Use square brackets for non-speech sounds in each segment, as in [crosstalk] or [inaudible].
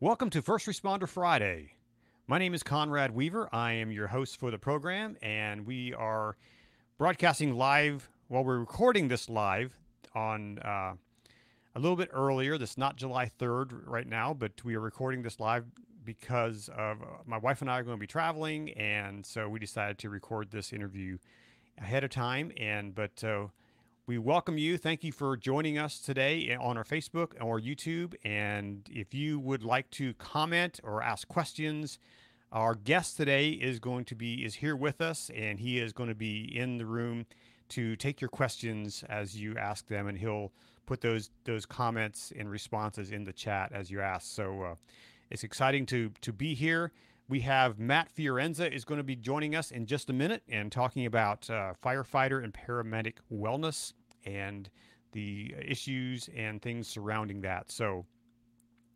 Welcome to First Responder Friday. My name is Conrad Weaver. I am your host for the program, and we are broadcasting live. Well, we're recording this live on uh, a little bit earlier. This is not July 3rd right now, but we are recording this live because of uh, my wife and I are going to be traveling, and so we decided to record this interview ahead of time. And but uh, we welcome you. Thank you for joining us today on our Facebook or YouTube. And if you would like to comment or ask questions, our guest today is going to be is here with us, and he is going to be in the room to take your questions as you ask them, and he'll put those those comments and responses in the chat as you ask. So uh, it's exciting to to be here. We have Matt Fiorenza is going to be joining us in just a minute and talking about uh, firefighter and paramedic wellness and the issues and things surrounding that. So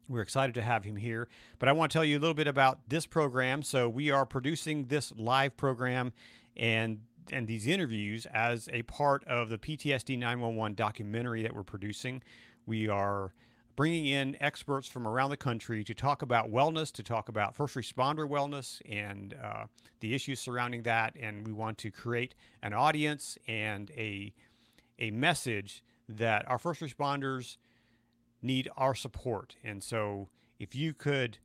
we're excited to have him here. But I want to tell you a little bit about this program. So we are producing this live program and and these interviews as a part of the PTSD 911 documentary that we're producing. We are bringing in experts from around the country to talk about wellness, to talk about first responder wellness and uh, the issues surrounding that. And we want to create an audience and a a message that our first responders need our support. And so if you could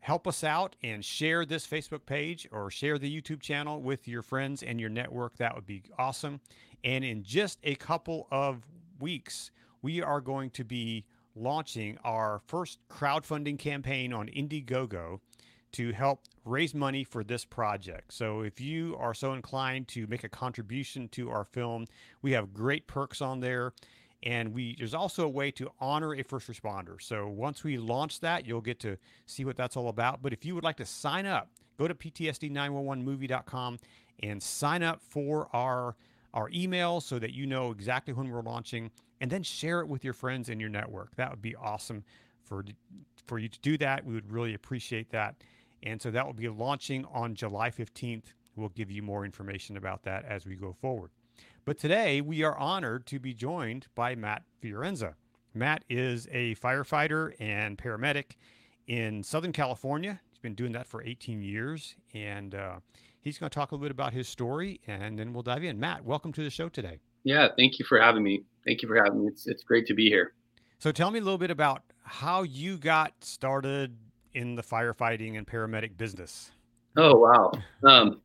help us out and share this Facebook page or share the YouTube channel with your friends and your network, that would be awesome. And in just a couple of weeks, we are going to be launching our first crowdfunding campaign on Indiegogo to help raise money for this project. So if you are so inclined to make a contribution to our film, we have great perks on there. And we there's also a way to honor a first responder. So once we launch that, you'll get to see what that's all about. But if you would like to sign up, go to ptsd911movie.com and sign up for our our email so that you know exactly when we're launching and then share it with your friends in your network. That would be awesome for for you to do that. We would really appreciate that. And so that will be launching on July 15th. We'll give you more information about that as we go forward. But today we are honored to be joined by Matt Fiorenza. Matt is a firefighter and paramedic in Southern California. He's been doing that for 18 years. And uh, he's going to talk a little bit about his story and then we'll dive in. Matt, welcome to the show today. Yeah, thank you for having me. Thank you for having me. It's, it's great to be here. So tell me a little bit about how you got started in the firefighting and paramedic business? Oh wow. Um,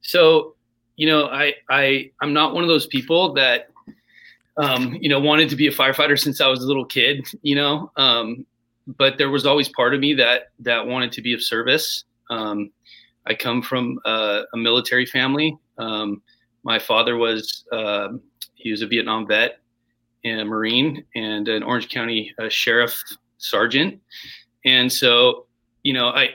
so you know, I I I'm not one of those people that um, you know wanted to be a firefighter since I was a little kid. You know, um, but there was always part of me that that wanted to be of service. Um, I come from a, a military family. Um, my father was uh, he was a Vietnam vet and a Marine and an Orange County uh, sheriff sergeant. And so, you know, I,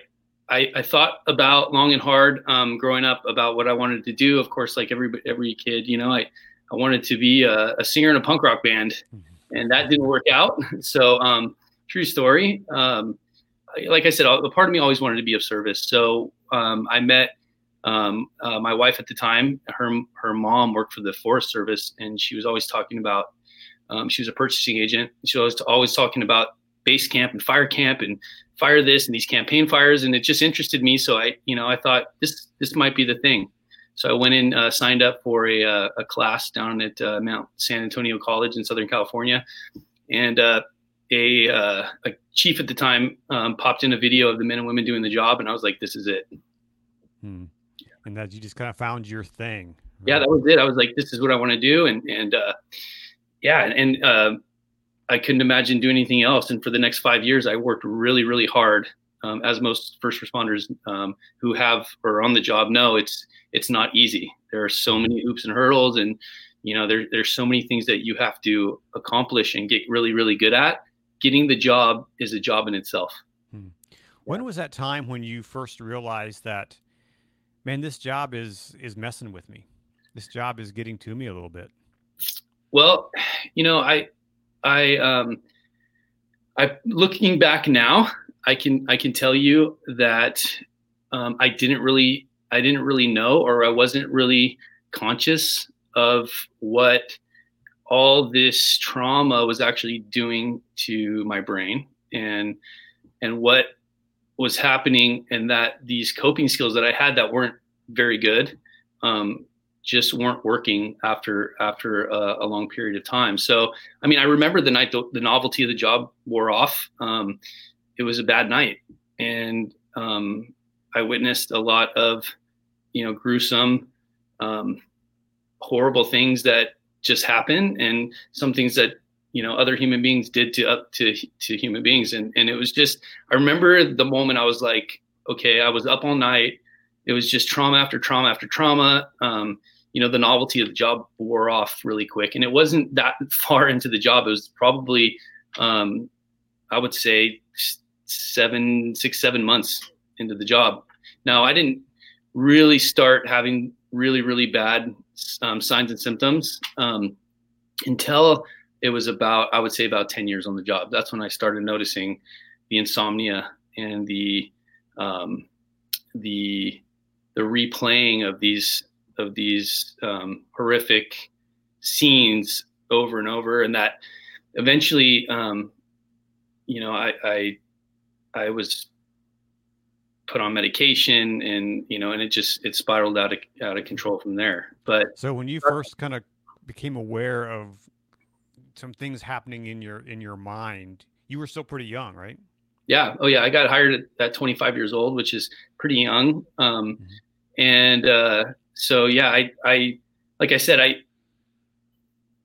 I, I thought about long and hard um, growing up about what I wanted to do. Of course, like every every kid, you know, I, I wanted to be a, a singer in a punk rock band, mm-hmm. and that didn't work out. [laughs] So, um, true story. Um, like I said, the part of me always wanted to be of service. So um, I met um, uh, my wife at the time. Her her mom worked for the Forest Service, and she was always talking about. Um, she was a purchasing agent. She was always talking about base camp and fire camp and fire this and these campaign fires. And it just interested me. So i you know i thought this this might be the thing. So i went in uh, signed up for a, uh, a class down at uh, mount san antonio college in southern california. And uh, a, uh, a chief at the time um, popped in a video of the men and women doing the job. And i was like this is it. Hmm. and that you just kind of found your thing right? yeah that was it. I was like this is what i want to do. And and uh, yeah. And I couldn't imagine doing anything else. And for the next five years, I worked really, really hard. Um, as most first responders um, who have or on the job know, it's it's not easy. There are so many hoops and hurdles, and you know there there's so many things that you have to accomplish and get really, really good at. Getting the job is a job in itself. Hmm. When was that time when you first realized that, man, this job is is messing with me? This job is getting to me a little bit. Well, you know, I I um, I looking back now, I can I can tell you that um, I didn't really I didn't really know or I wasn't really conscious of what all this trauma was actually doing to my brain and and what was happening and that these coping skills that I had that weren't very good um, just weren't working after after a, a, long period of time. So, I mean, I remember the night the, the novelty of the job wore off. Um, it was a bad night, and um, I witnessed a lot of, you know, gruesome, um, horrible things that just happen, and some things that you know other human beings did to up to to human beings, and and it was just. I remember the moment I was like, okay, I was up all night. It was just trauma after trauma after trauma. You know the novelty of the job wore off really quick. And it wasn't that [laughs] far into the job. It was probably um, i would say seven six seven months into the job. Now i didn't really start having really really bad um, signs and symptoms um, until it was about i would say about 10 years on the job. That's when i started noticing the insomnia and the um, the the replaying of these of these um, horrific scenes over and over, and that eventually, um, you know, I, I I was put on medication, and you know, and it just it spiraled out of out of control from there. But so when you first kind of became aware of some things happening in your in your mind, you were still pretty young, right? Yeah. Oh yeah. I got hired at, at 25 years old, which is pretty young. Um, mm-hmm. And uh, so yeah, I, I, like I said, I,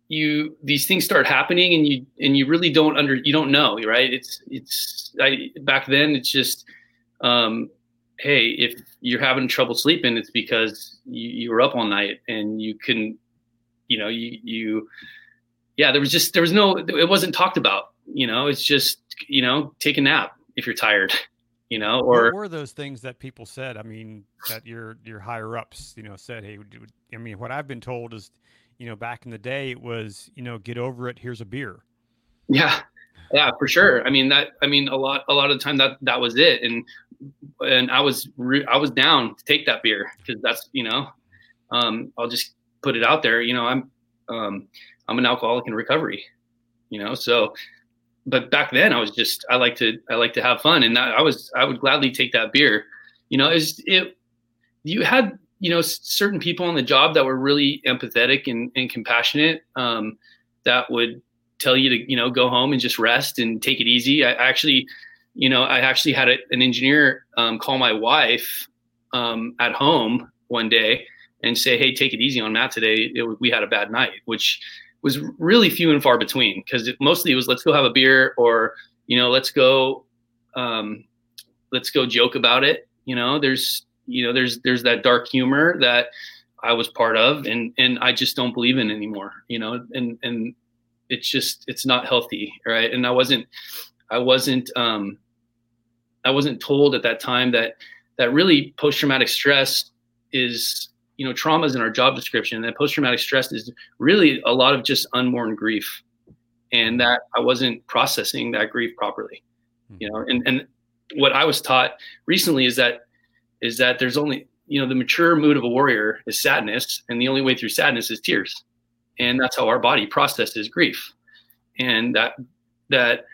you, these things start happening and you, and you really don't under, you don't know, right? It's, it's, I, back then it's just, um, Hey, if you're having trouble sleeping, it's because you, you were up all night and you couldn't, you know, you, you, yeah, there was just, there was no, it wasn't talked about, you know, it's just, you know, take a nap if you're tired [laughs] you know or what were those things that people said i mean that your your higher ups you know said hey i mean what i've been told is you know back in the day it was you know get over it here's a beer. Yeah. Yeah for sure. I mean that i mean a lot a lot of the time that that was it and and i was re- i was down to take that beer because that's you know um i'll just put it out there you know i'm um i'm an alcoholic in recovery you know so but back then I was just I like to I like to have fun and I was I would gladly take that beer. You know, is it you had you know certain people on the job that were really empathetic and, and compassionate um, that would tell you to you know go home and just rest and take it easy. I actually you know I actually had a, an engineer um, call my wife um, at home one day and say, "Hey, take it easy on Matt today. It, we had a bad night," which was really few and far between because mostly it was let's go have a beer or you know let's go um, let's go joke about it. You know there's you know there's there's that dark humor that i was part of and and i just don't believe in anymore you know and and it's just it's not healthy right? And i wasn't i wasn't um i wasn't told at that time that that really post-traumatic stress is you know, traumas in our job description. And post traumatic stress is really a lot of just unborn grief, and that I wasn't processing that grief properly. Hmm. You know, and and what I was taught recently is that is that there's only you know the mature mood of a warrior is sadness, and the only way through sadness is tears, and that's how our body processes grief, and that that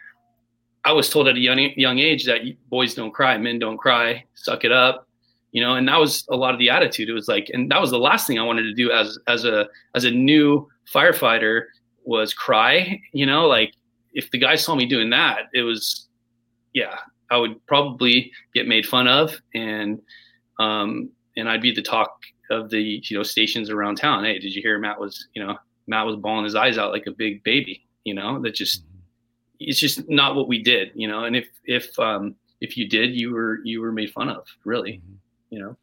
I was told at a young young age that boys don't cry, men don't cry, suck it up, you know and that was a lot of the attitude. It was like and that was the last thing i wanted to do as as a as a new firefighter was cry you know like if the guy saw me doing that it was yeah i would probably get made fun of and um and i'd be the talk of the you know stations around town. Hey did you hear matt was you know matt was bawling his eyes out like a big baby you know? That just it's just not what we did you know? And if if um if you did you were you were made fun of really. Mm-hmm you know.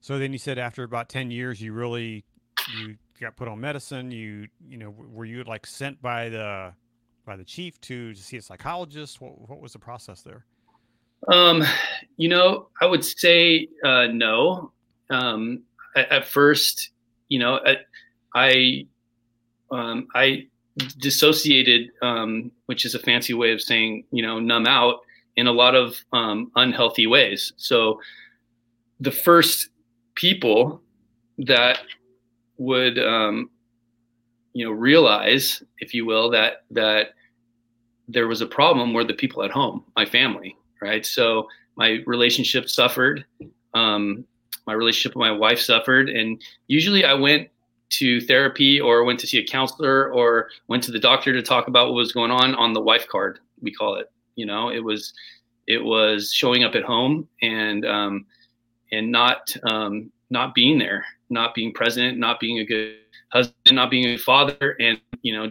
So then you said after about 10 years, you really, you got put on medicine. You, you know, were you like sent by the, by the chief to, to see a psychologist? What, what was the process there? Um, you know, I would say, uh, no. Um, at, at first, you know, I, I, um, I dissociated, um, which is a fancy way of saying, you know, numb out in a lot of, um, unhealthy ways. So, the first people that would um, you know realize if you will that that there was a problem were the people at home my family right so my relationship suffered. Um, my relationship with my wife suffered, and usually I went to therapy or went to see a counselor or went to the doctor to talk about what was going on on the wife card we call it you know it was it was showing up at home and um, and not um, not being there not being present not being a good husband not being a father and you know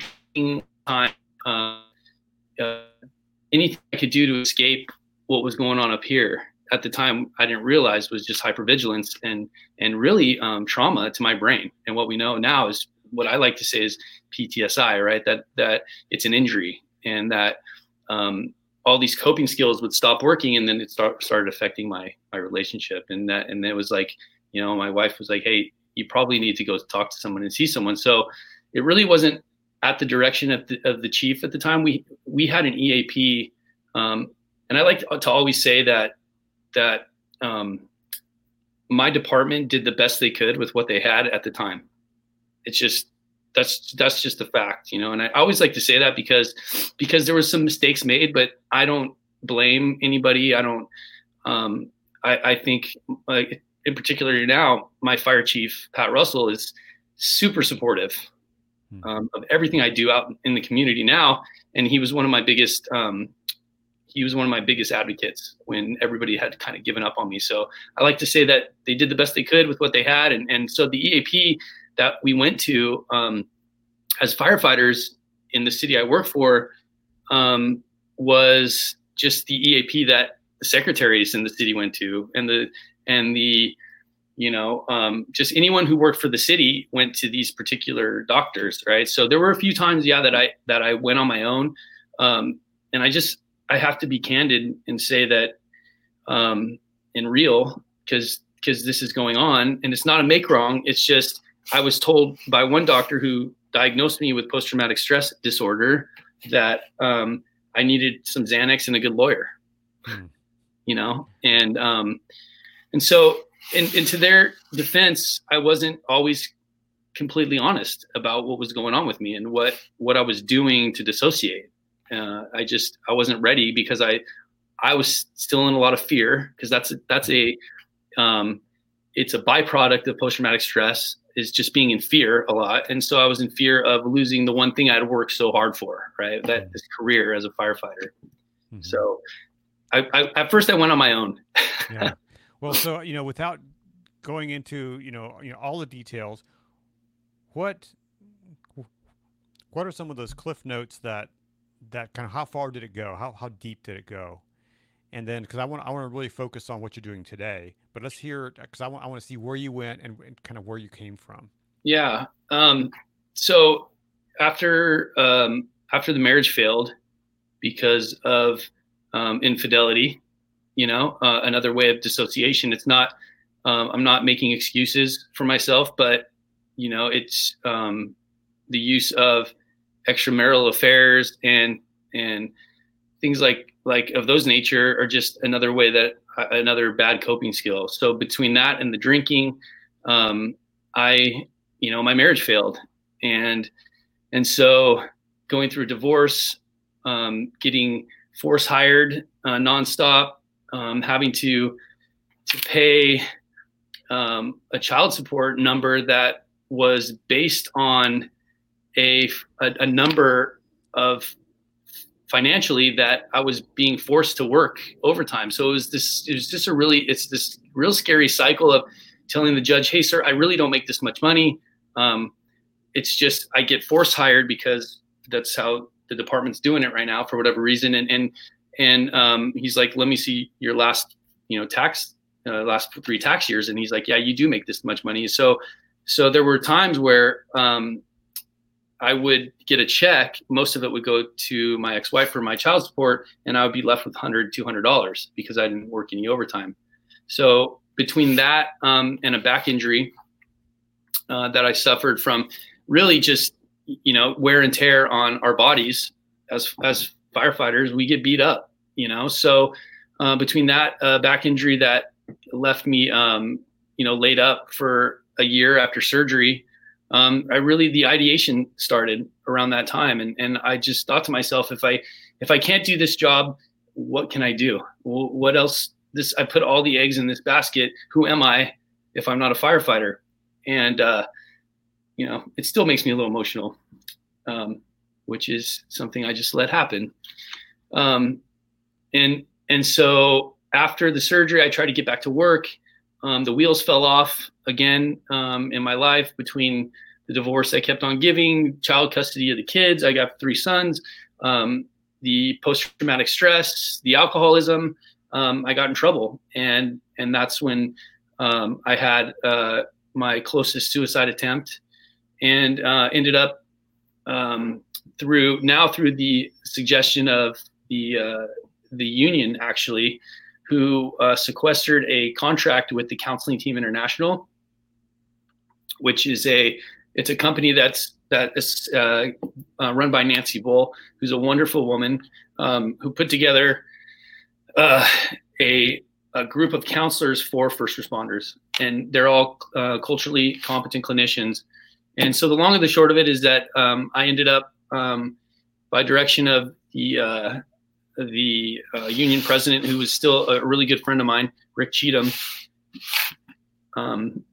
time uh, uh, anything i could do to escape what was going on up here at the time I didn't realize was just hypervigilance and and really um, trauma to my brain. And what we know now is what I like to say is PTSI, right? That that it's an injury and that um, all these coping skills would stop working, and then it start, started affecting my my relationship. And that and it was like, you know, my wife was like, "Hey, you probably need to go talk to someone and see someone." So it really wasn't at the direction of the, of the chief at the time. We we had an EAP, um, and I like to always say that that um, my department did the best they could with what they had at the time. It's just that's that's just a fact, you know. And I always like to say that because because there were some mistakes made, but I don't blame anybody. I don't. Um, I, I think like in particular now, my fire chief Pat Russell is super supportive hmm. um, of everything I do out in the community now, and he was one of my biggest um, he was one of my biggest advocates when everybody had kind of given up on me. So I like to say that they did the best they could with what they had. And, and so the EAP that we went to um, as firefighters in the city I work for um, was just the EAP that the secretaries in the city went to and the, and the, you know, um, just anyone who worked for the city went to these particular doctors. Right. So there were a few times, yeah, that I, that I went on my own. Um, and I just, I have to be candid and say that um, in real because because this is going on and it's not a make wrong. It's just I was told by one doctor who diagnosed me with post traumatic stress disorder that um, I needed some Xanax and a good lawyer. Hmm. You know, and um, and so and, and to their defense, I wasn't always completely honest about what was going on with me and what what I was doing to dissociate. Uh, I just I wasn't ready because I I was still in a lot of fear because that's that's a um, it's a byproduct of post traumatic stress is just being in fear a lot, and so I was in fear of losing the one thing I'd worked so hard for, right? That mm-hmm. this career as a firefighter. Mm-hmm. So, I, I, at first I went on my own. [laughs] yeah. Well, so you know, without going into you know you know all the details, what what are some of those cliff notes that that kind of how far did it go? How how deep did it go? And then because I want I want to really focus on what you're doing today, but let's hear because I want I want to see where you went and, and kind of where you came from. Yeah. Um, so after um, after the marriage failed because of um, infidelity, you know, uh, another way of dissociation. It's not. Um, I'm not making excuses for myself, but you know, it's um, the use of extramarital affairs and and things like like of those nature are just another way that another bad coping skill. So between that and the drinking, um, I you know my marriage failed, and and so going through divorce, um, getting force hired uh, nonstop, um, having to to pay um, a child support number that was based on a, a, a number of financially that I was being forced to work overtime. So it was this, it was just a really, it's this real scary cycle of telling the judge, Hey sir, I really don't make this much money. Um, it's just, I get force hired because that's how the department's doing it right now for whatever reason. And, and, and, um, he's like, let me see your last, you know, tax, uh, last three tax years. And he's like, yeah, you do make this much money. So, so there were times where, um, I would get a check. Most of it would go to my ex-wife for my child support, and I would be left with 100 $200 because I didn't work any overtime. So between that um, and a back injury uh, that I suffered from, really just you know wear and tear on our bodies as as firefighters, we get beat up. You know, so uh, between that uh, back injury that left me, um, you know, laid up for a year after surgery um, I really the ideation started around that time, and and I just thought to myself, if I if I can't do this job, what can I do? What else this I put all the eggs in this basket. Who am I if I'm not a firefighter? And uh, you know, it still makes me a little emotional, um, which is something I just let happen. Um, and and so after the surgery, I tried to get back to work. Um, the wheels fell off again um, in my life between the divorce I kept on giving, child custody of the kids. I got three sons. Um, the post traumatic stress, the alcoholism. Um, I got in trouble, and and that's when um, I had uh, my closest suicide attempt, and uh, ended up um, through now through the suggestion of the uh, the union actually, who uh, sequestered a contract with the Counseling Team International, which is a it's a company that's that is uh, uh, run by Nancy Bohl, who's a wonderful woman um, who put together uh, a, a group of counselors for first responders, and they're all uh, culturally competent clinicians. And so the long and the short of it is that um, I ended up, um, by direction of the uh, the uh, union president, who was still a really good friend of mine, Rick Cheatham, um,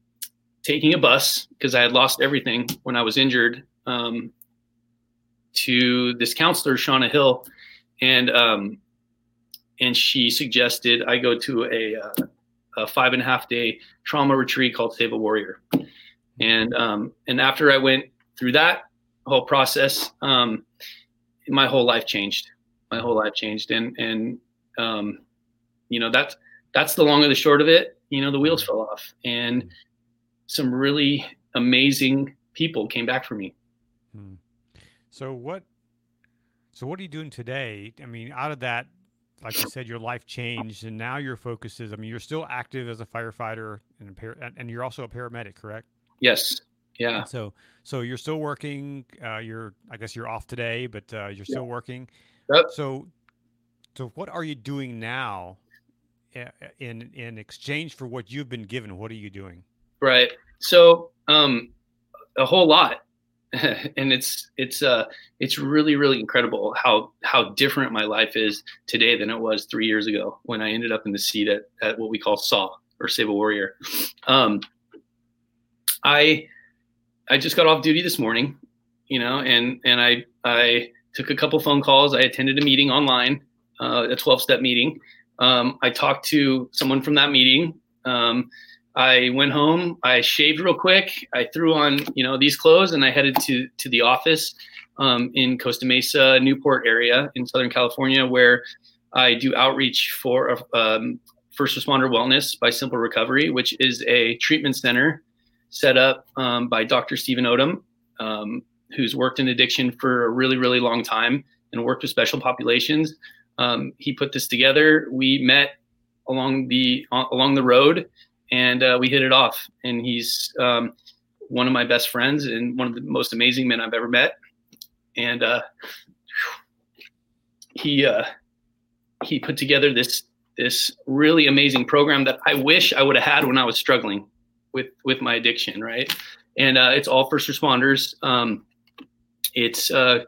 taking a bus because I had lost everything when I was injured um, to this counselor, Shauna Hill, and um, and she suggested I go to a, uh, a, five and a half day trauma retreat called Save a Warrior, and um, and after I went through that whole process, um, my whole life changed. My whole life changed, and and um, you know that's that's the long and the short of it. You know the wheels fell off, and some really amazing people came back for me. Hmm. So what? So what are you doing today? I mean, out of that, like you said, your life changed, and now your focus is. I mean, you're still active as a firefighter and a par- and you're also a paramedic, correct? Yes. Yeah. And so, so you're still working. Uh, you're, I guess, you're off today, but uh, you're still yeah. working. Yep. So, so what are you doing now? In in exchange for what you've been given, what are you doing? Right. So um, a whole lot. [laughs] and it's it's uh it's really really incredible how how different my life is today than it was three years ago when I ended up in the seat at, at what we call SAW or Save a Warrior. [laughs] Um, I I just got off duty this morning, you know, and and I I took a couple phone calls. I attended a meeting online, uh, a 12 step meeting. Um, I talked to someone from that meeting. Um, I went home. I shaved real quick. I threw on, you know, these clothes, and I headed to to the office um, in Costa Mesa, Newport area in Southern California, where I do outreach for um, first responder wellness by Simple Recovery, which is a treatment center set up um, by Dr. Stephen Odom, um, who's worked in addiction for a really, really long time and worked with special populations. Um, he put this together. We met along the uh, along the road and uh, we hit it off. And he's um, one of my best friends and one of the most amazing men I've ever met. And uh, he uh, he put together this this really amazing program that I wish I would have had when I was struggling with with my addiction. Right, and uh, it's all first responders. Um, it's uh,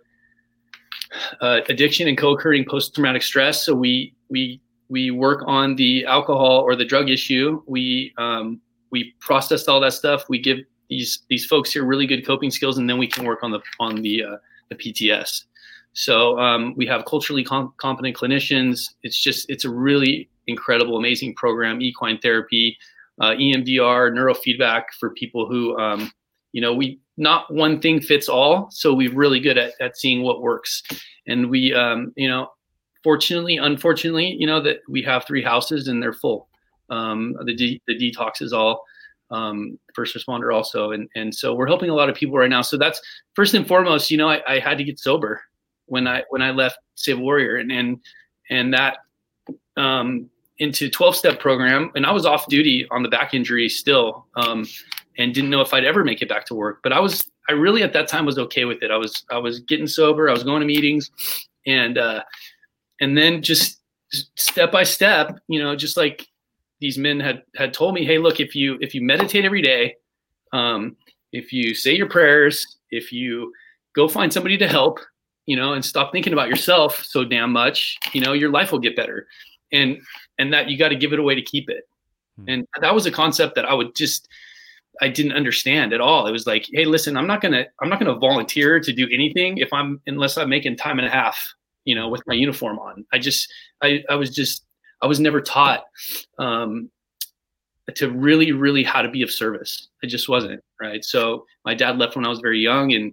uh, addiction and co-occurring post-traumatic stress. So we we we work on the alcohol or the drug issue. We um, we process all that stuff. We give these these folks here really good coping skills, and then we can work on the on the uh, the PTS. So um, we have culturally com- competent clinicians. It's just it's a really incredible, amazing program. Equine therapy, uh, EMDR, neurofeedback for people who um, you know we not one thing fits all. So we're really good at, at seeing what works, and we um, you know fortunately, unfortunately, you know that we have three houses and they're full. Um, the de- the detox is all um, first responder also, and and so we're helping a lot of people right now. So that's first and foremost. You know, I, I had to get sober when I when I left Save Warrior, and and and that um, into 12 step program, and I was off duty on the back injury still, um, and didn't know if I'd ever make it back to work. But I was I really at that time was okay with it. I was I was getting sober. I was going to meetings, and uh, and then just step by step, you know, just like these men had had told me, hey, look, if you if you meditate every day, um, if you say your prayers, if you go find somebody to help, you know, and stop thinking about yourself so damn much, you know, your life will get better. and and that you got to give it away to keep it. Hmm. And that was a concept that I would just I didn't understand at all. It was like, hey, listen, I'm not gonna I'm not gonna volunteer to do anything if I'm unless I'm making time and a half, you know, with my uniform on. I just I I was just I was never taught um, to really really how to be of service. I just wasn't right. So my dad left when I was very young, and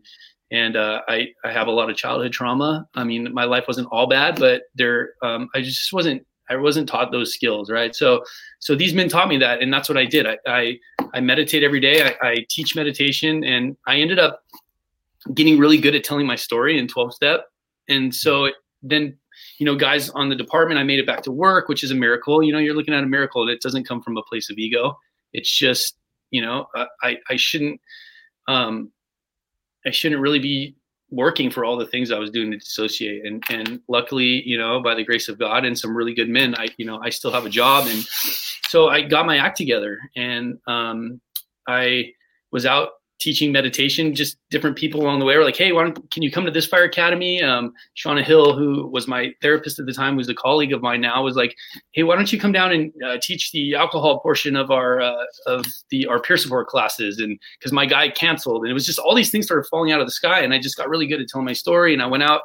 and uh, I I have a lot of childhood trauma. I mean, my life wasn't all bad, but there um, I just wasn't I wasn't taught those skills, right? So, so these men taught me that, and that's what I did. I I, I meditate every day. I, I teach meditation, and I ended up getting really good at telling my story in 12 step. And so then, you know, guys on the department, I made it back to work, which is a miracle. You know, you're looking at a miracle that doesn't come from a place of ego. It's just, you know, I I shouldn't um I shouldn't really be working for all the things I was doing to dissociate. And and luckily, you know, by the grace of God and some really good men, I you know I still have a job, and so I got my act together, and um, I was out teaching meditation, just different people along the way were like, Hey, why don't, can you come to this fire academy? Um, Shauna Hill, who was my therapist at the time, who's a colleague of mine now was like, Hey, why don't you come down and uh, teach the alcohol portion of our, uh, of the, our peer support classes. And cause my guy canceled and it was just all these things started falling out of the sky. And I just got really good at telling my story. And I went out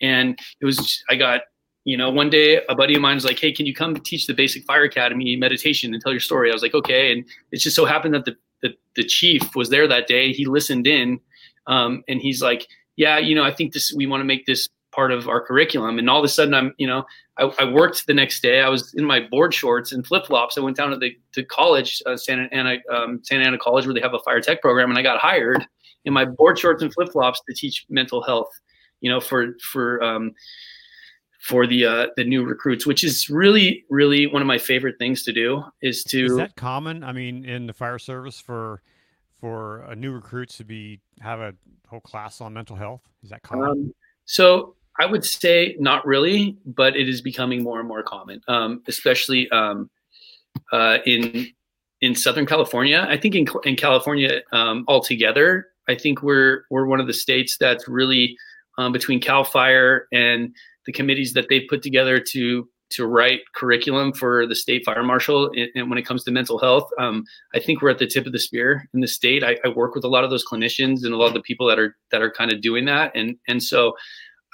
and it was, I got, you know, one day a buddy of mine was like, Hey, can you come teach the basic fire academy meditation and tell your story? I was like, okay. And it just so happened that the the, the chief was there that day. He listened in, um, and he's like, "Yeah, you know, I think this. We want to make this part of our curriculum." And all of a sudden, I'm, you know, I, I worked the next day. I was in my board shorts and flip flops. I went down to the to college, uh, Santa Ana, um, Santa Ana College, where they have a fire tech program, and I got hired in my board shorts and flip flops to teach mental health. You know, for for um, for the uh, the new recruits, which is really really one of my favorite things to do. Is to is that common? I mean, in the fire service for for a new recruits to be have a whole class on mental health. Is that common? Um, so I would say not really, but it is becoming more and more common, um, especially um, uh, in in Southern California. I think in in California um, altogether, I think we're we're one of the states that's really um, between Cal Fire and the committees that they put together to to write curriculum for the state fire marshal and when it comes to mental health um, i think we're at the tip of the spear in the state. I, I, work with a lot of those clinicians and a lot of the people that are that are kind of doing that. And and so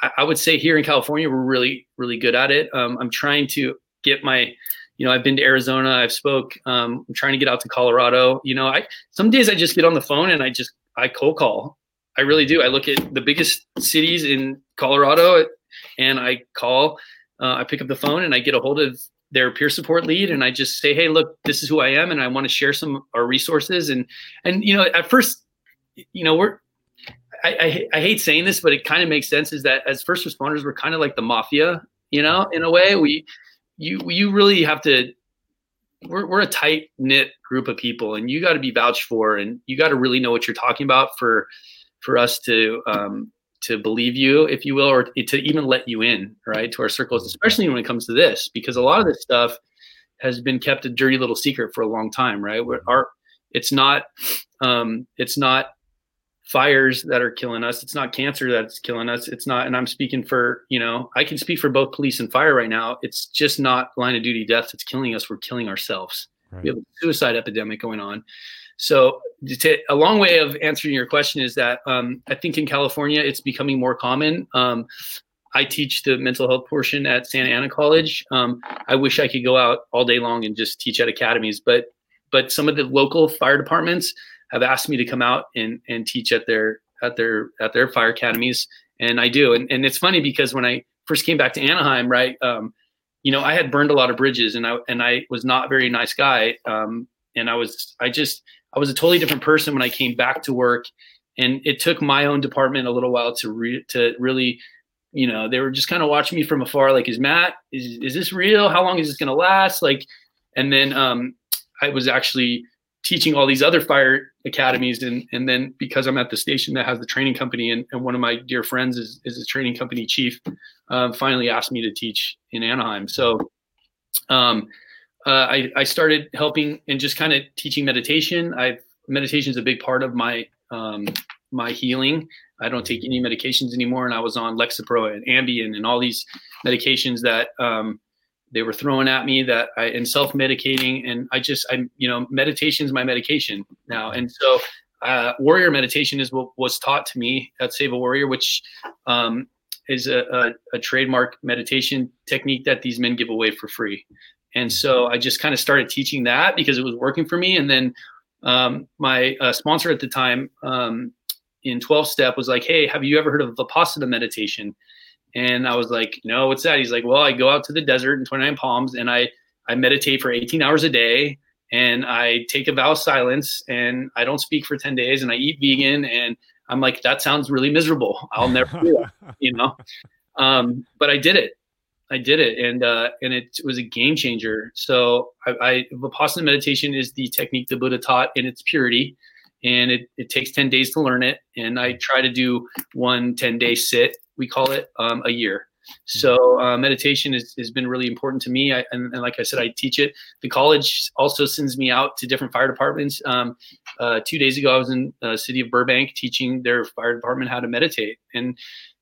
I, I, would say here in california we're really really good at it. Um, i'm trying to get my you know i've been to arizona i've spoke um, i'm trying to get out to colorado. You know i some days i just get on the phone and i just i cold call. I really do. I look at the biggest cities in colorado and I call, uh, I pick up the phone and I get a hold of their peer support lead and I just say, Hey, look, this is who I am. And I want to share some of our resources. And, and, you know, at first, you know, we're, I, I, I hate saying this, but it kind of makes sense is that as first responders, we're kind of like the mafia, you know, in a way we, you, you really have to, we're, we're a tight knit group of people and you got to be vouched for and you got to really know what you're talking about for, for us to, um, to believe you, if you will, or to even let you in, right, to our circles, especially when it comes to this, because a lot of this stuff has been kept a dirty little secret for a long time, right? Where our it's not um, it's not fires that are killing us. It's not cancer that's killing us. It's not, and I'm speaking for, you know, I can speak for both police and fire right now. It's just not line of duty deaths that's killing us. We're killing ourselves. Right. We have a suicide epidemic going on. So, to, a long way of answering your question is that um, I think in California it's becoming more common. Um, I teach the mental health portion at Santa Ana College. Um, I wish I could go out all day long and just teach at academies, but but some of the local fire departments have asked me to come out and and teach at their at their at their fire academies, and I do. And and it's funny because when I first came back to Anaheim, right, um, you know, I had burned a lot of bridges, and I and I was not a very nice guy, um, and I was I just I was a totally different person when I came back to work, and it took my own department a little while to re- to really, you know, they were just kind of watching me from afar, like, is Matt, is is this real? How long is this to last? Like, and then um, I was actually teaching all these other fire academies, and and then because I'm at the station that has the training company, and, and one of my dear friends is is a training company chief, uh, finally asked me to teach in Anaheim. So. Um, uh, I, I started helping and just kind of teaching meditation. I meditation is a big part of my um, my healing. I don't take any medications anymore, and I was on Lexapro and Ambien and all these medications that um, they were throwing at me that I and self medicating, and I just I you know meditation is my medication now, and so uh, warrior meditation is what was taught to me at Save a Warrior, which um, is a, a, a, trademark meditation technique that these men give away for free. And so I just kind of started teaching that because it was working for me. And then um, my uh, sponsor at the time um, in 12 step was like, Hey, have you ever heard of Vipassana meditation? And I was like, no, what's that? He's like, well, I go out to the desert in 29 Palms and I, I meditate for 18 hours a day and I take a vow of silence and I don't speak for 10 days and I eat vegan. And I'm like, that sounds really miserable. I'll never do it, [laughs] you know? Um, but I did it. I did it, and uh, and it was a game changer. So I, I Vipassana meditation is the technique the Buddha taught in its purity, and it, it takes 10 days to learn it. And I try to do one 10 day sit, we call it um, a year. So uh, meditation is, has been really important to me. I, and, and, like I said, I teach it. The college also sends me out to different fire departments. Um, uh, two days ago, I was in the city of Burbank teaching their fire department how to meditate. And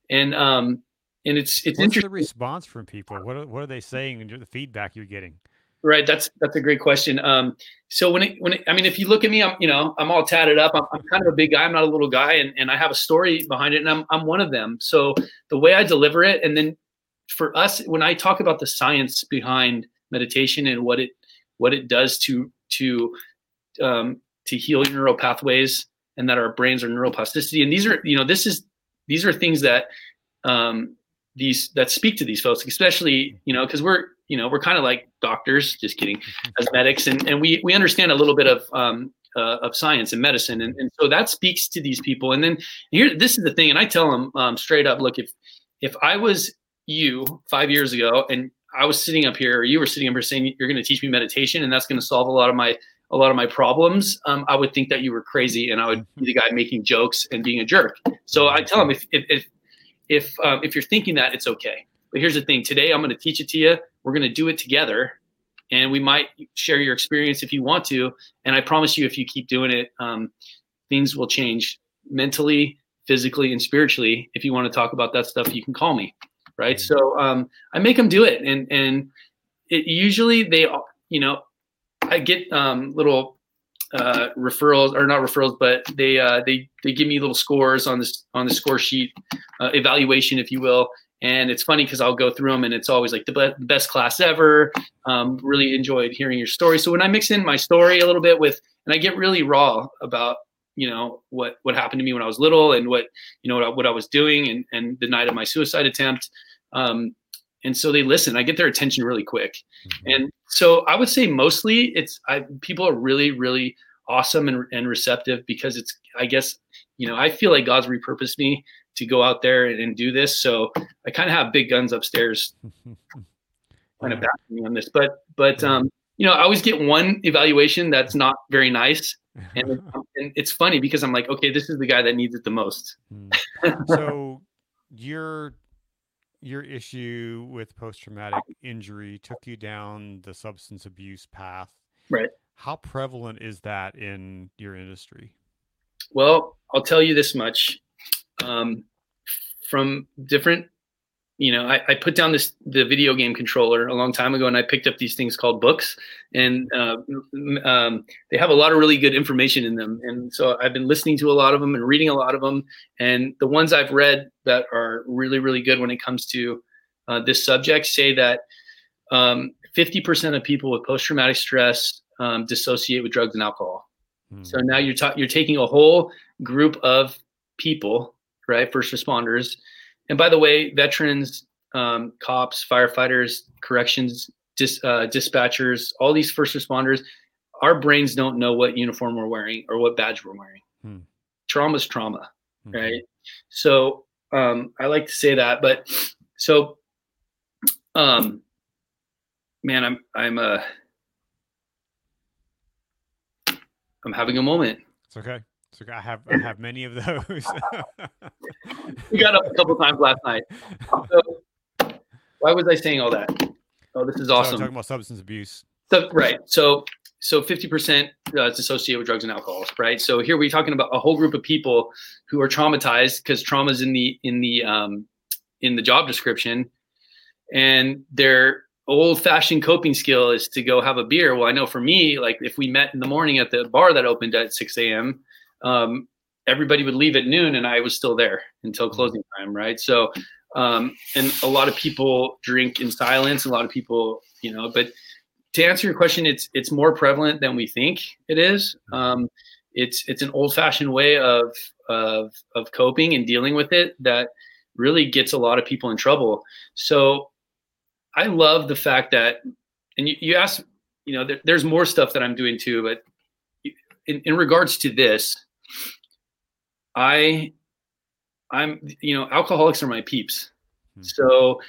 and um, and it's it's What's interesting. the response from people? What are, what are they saying and the feedback you're getting? Right. That's that's a great question. Um, so when it when it, I mean, if you look at me, I'm you know I'm all tatted up. I'm, I'm, kind of a big guy. I'm not a little guy, and, and I have a story behind it, and I'm I'm one of them. So the way I deliver it, and then for us, when I talk about the science behind meditation and what it what it does to to um, to heal your neural pathways, and that our brains are neuroplasticity, and these are you know this is these are things that um, these that speak to these folks, especially you know because we're you know we're kind of like doctors, just kidding, [laughs] as medics, and and we we understand a little bit of um, uh, of science and medicine, and, and so that speaks to these people. And then here, this is the thing, and I tell them um, straight up, look, if if I was you five years ago and I was sitting up here, or you were sitting up here saying you're going to teach me meditation, and that's going to solve a lot of my a lot of my problems, um, I would think that you were crazy, and I would be the guy making jokes and being a jerk. So I tell them if if if if, um, if you're thinking that, it's okay. But here's the thing: today I'm going to teach it to you. We're going to do it together, and we might share your experience if you want to. And I promise you, if you keep doing it, um, things will change mentally, physically, and spiritually. If you want to talk about that stuff, you can call me. Right. Mm-hmm. So um, I make them do it, and and it usually they, you know, I get um, little uh, referrals or not referrals, but they uh, they they give me little scores on this on the score sheet, uh, evaluation, if you will, and it's funny because I'll go through them and it's always like the, be- best class ever. Um, really enjoyed hearing your story. So when I mix in my story a little bit with, and I get really raw about, you know, what, what happened to me when I was little and what, you know, what I, what I was doing and, and the night of my suicide attempt. Um, and so they listen, I get their attention really quick. Mm-hmm. And so I would say mostly it's, I, people are really, really awesome and, and receptive because it's, I guess, you know, I feel like God's repurposed me to go out there and, and do this. So I kind of have big guns upstairs, kind of backing me on this. But but um, you know, I always get one evaluation that's not very nice, [laughs] and, and it's funny because I'm like, okay, this is the guy that needs it the most. Hmm. so your your issue with post traumatic injury took you down the substance abuse path. Right. How prevalent is that in your industry? Well, I'll tell you this much um, from different you know I, I, put down this the video game controller a long time ago and i picked up these things called books and uh, um, they have a lot of really good information in them and so i've been listening to a lot of them and reading a lot of them and the ones i've read that are really really good when it comes to uh, this subject say that um, 50% of people with post-traumatic stress um, dissociate with drugs and alcohol hmm. so now you're ta- you're taking a whole group of people right? First responders. And by the way, veterans, um, cops, firefighters, corrections, dis, uh, dispatchers, all these first responders, our brains don't know what uniform we're wearing or what badge we're wearing. Hmm. Trauma is trauma, mm-hmm. right? So um, I like to say that, but so, um, man, I'm I'm uh, I'm having a moment. It's okay. So I have I have many of those. [laughs] we got up a couple times last night. So, why was I saying all that? Oh, this is awesome. So talking about substance abuse. So, right. So so 50% uh, is associated with drugs and alcohol, right? So here we're talking about a whole group of people who are traumatized because trauma's in the in the um, in the job description, and they're old fashioned coping skill is to go have a beer. Well, I know for me, like if we met in the morning at the bar that opened at 6 a.m., um, everybody would leave at noon and I was still there until closing time. Right. So, um, and a lot of people drink in silence. A lot of people, you know, but to answer your question, it's, it's more prevalent than we think it is. Um, it's, it's an old fashioned way of, of, of coping and dealing with it that really gets a lot of people in trouble. So I love the fact that, and you, you asked, you know, there, there's more stuff that I'm doing too, but in, in regards to this, I, I'm, you know, alcoholics are my peeps. Hmm. So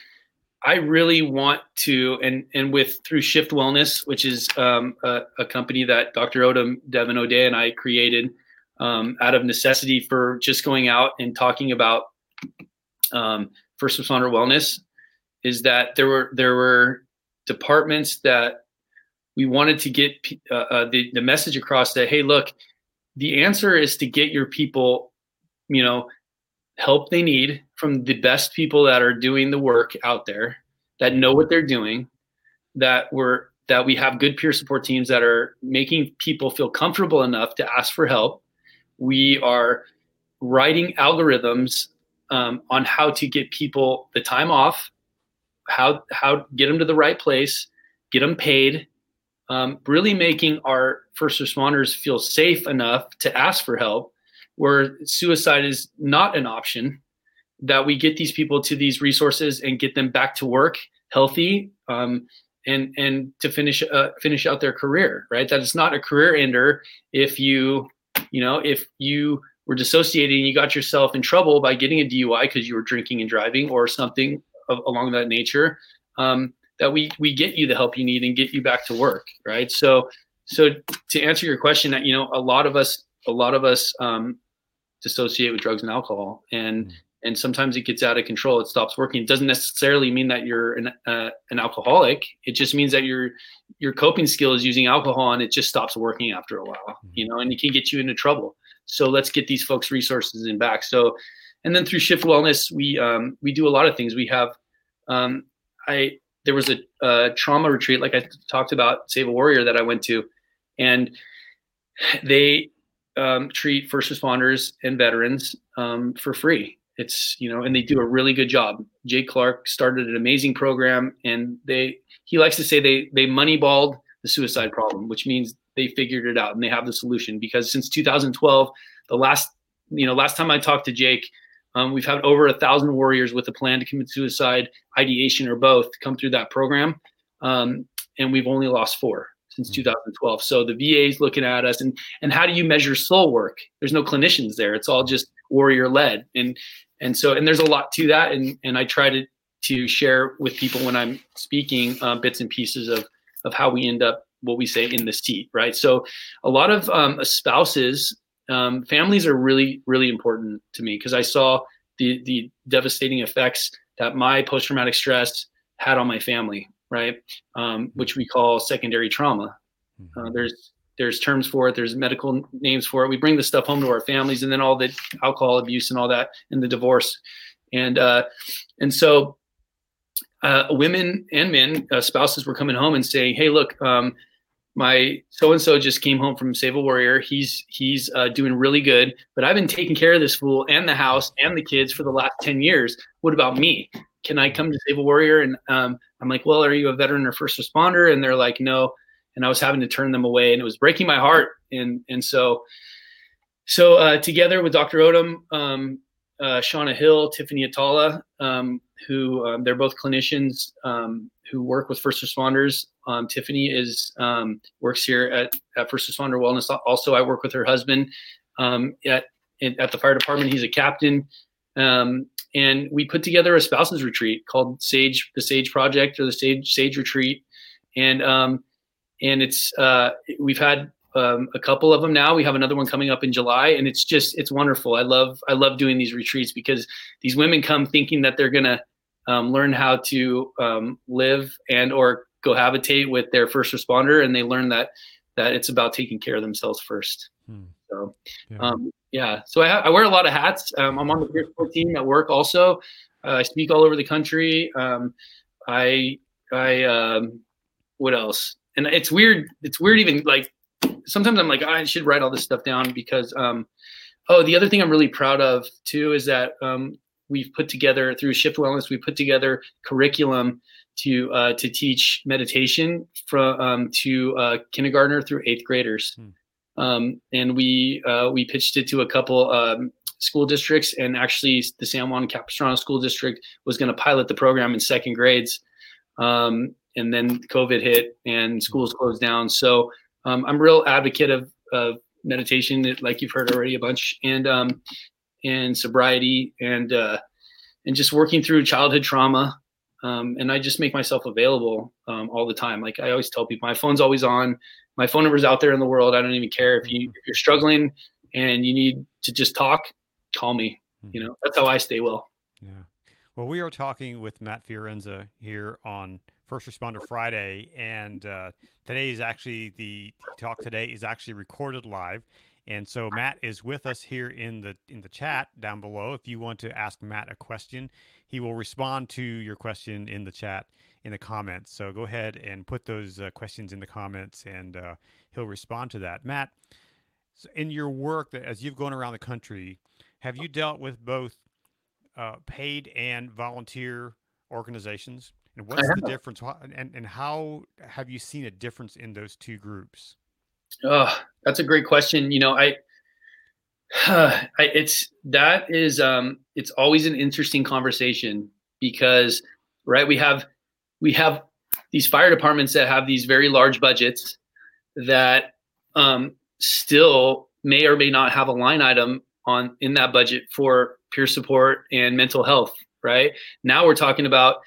I really want to, and and with through Shift Wellness, which is um, a, a, company that Dr. Odom, Devin O'Day, and I created um, out of necessity for just going out and talking about um, first responder wellness is that there were there were departments that we wanted to get uh, uh, the the message across that hey look the answer is to get your people you know help they need from the best people that are doing the work out there that know what they're doing that we're that we have good peer support teams that are making people feel comfortable enough to ask for help. We are writing algorithms um, on how to get people the time off how how get them to the right place, get them paid, um, really making our first responders feel safe enough to ask for help, where suicide is not an option. That we get these people to these resources and get them back to work healthy, um, and and to finish uh, finish out their career. Right, that it's not a career ender if you you know if you were dissociating you got yourself in trouble by getting a DUI because you were drinking and driving or something of, along that nature, um, that we we get you the help you need and get you back to work, right? So so to answer your question, that you know a lot of us a lot of us um, dissociate with drugs and alcohol, and mm. and sometimes it gets out of control. It stops working. It doesn't necessarily mean that you're an uh, an alcoholic. It just means that your your coping skill is using alcohol, and it just stops working after a while. Mm. You know, and it can get you into trouble. So let's get these folks resources in back. So and then through Shift Wellness, we um, we do a lot of things. We have um, I there was a, a, trauma retreat, like I talked about, Save a Warrior that I went to, and they um, treat first responders and veterans um, for free. It's you know, and they do a really good job. Jake Clark started an amazing program, and they he likes to say they they moneyballed the suicide problem, which means they figured it out and they have the solution. Because since 2012, the last you know last time I talked to Jake, um, we've had over a thousand warriors with a plan to commit suicide, ideation, or both come through that program. Um, and we've only lost four since hmm. 2012. So the VA is looking at us, and and how do you measure soul work? There's no clinicians there. It's all just warrior led, and and so and there's a lot to that, and and I try to to share with people when I'm speaking uh, bits and pieces of of how we end up what we say in the seat, right? So a lot of um, spouses um, families are really really important to me because I saw the the devastating effects that my post traumatic stress had on my family, right? Um, which we call secondary trauma. Uh, mm-hmm. there's there's terms for it. There's medical names for it. We bring this stuff home to our families, and then all the alcohol abuse and all that, and the divorce, and uh, and so uh, women and men, uh, spouses were coming home and saying, "Hey, look, um, my so and so just came home from Save a Warrior. He's he's uh, doing really good, but I've been taking care of this fool and the house and the kids for the last ten years. What about me? Can I come to Save a Warrior? And um, I'm like, well, are you a veteran or first responder? And they're like, no. And I was having to turn them away, and it was breaking my heart. And and so so uh, together with Dr. Odom, um, uh, Shauna Hill, Tiffany Atala, um, who um, they're both clinicians um, who work with first responders. Um, Tiffany is um, works here at, at First Responder Wellness. Also, I work with her husband um, at at the fire department. He's a captain, and we put together a spouses retreat called Sage, the Sage Project, or the Sage Sage Retreat, and and it's uh, we've had um, a couple of them now. We have another one coming up in July, and it's just it's wonderful. I love I love doing these retreats because these women come thinking that they're gonna um, learn how to um, live and or cohabitate with their first responder, and they learn that that it's about taking care of themselves first. Hmm. So yeah. Um, yeah. so I, I, wear a lot of hats. Um, I'm on the peer support team at work also. Uh, I speak all over the country. Um, I I um, what else? And it's weird. It's weird even like sometimes I'm like I should write all this stuff down because um, oh the other thing I'm really proud of too is that um, we've put together through Shift Wellness we put together curriculum to uh, to teach meditation from um, to uh, kindergartner through eighth graders. Hmm. Um, and we uh, we pitched it to a couple um, school districts, and actually the San Juan Capistrano School District was going to pilot the program in second grades, um, and then COVID hit and schools closed down. So um, I'm a real advocate of, of meditation, like you've heard already a bunch, and um, and sobriety, and uh, and just working through childhood trauma. Um, and I just make myself available um, all the time. Like I always tell people, my phone's always on. My phone number's out there in the world. I don't even care if you if you're struggling and you need to just talk call me. Mm-hmm. You know, that's how I stay well. Yeah. Well, we are talking with Matt Fiorenza here on First Responder Friday, and uh, today is actually the talk today is actually recorded live, and so Matt is with us here in the in the chat down below. If you want to ask Matt a question, he will respond to your question in the chat in the comments. So go ahead and put those uh, questions in the comments, and uh, he'll respond to that. Matt, so in your work that as you've gone around the country, have you dealt with both uh, paid and volunteer organizations? And what's the difference? And, and how have you seen a difference in those two groups? Oh, that's a great question. You know, I, uh, [sighs] I it's that is um, it's always an interesting conversation because right we have we have these fire departments that have these very large budgets that um, still may or may not have a line item on in that budget for peer support and mental health right now we're talking about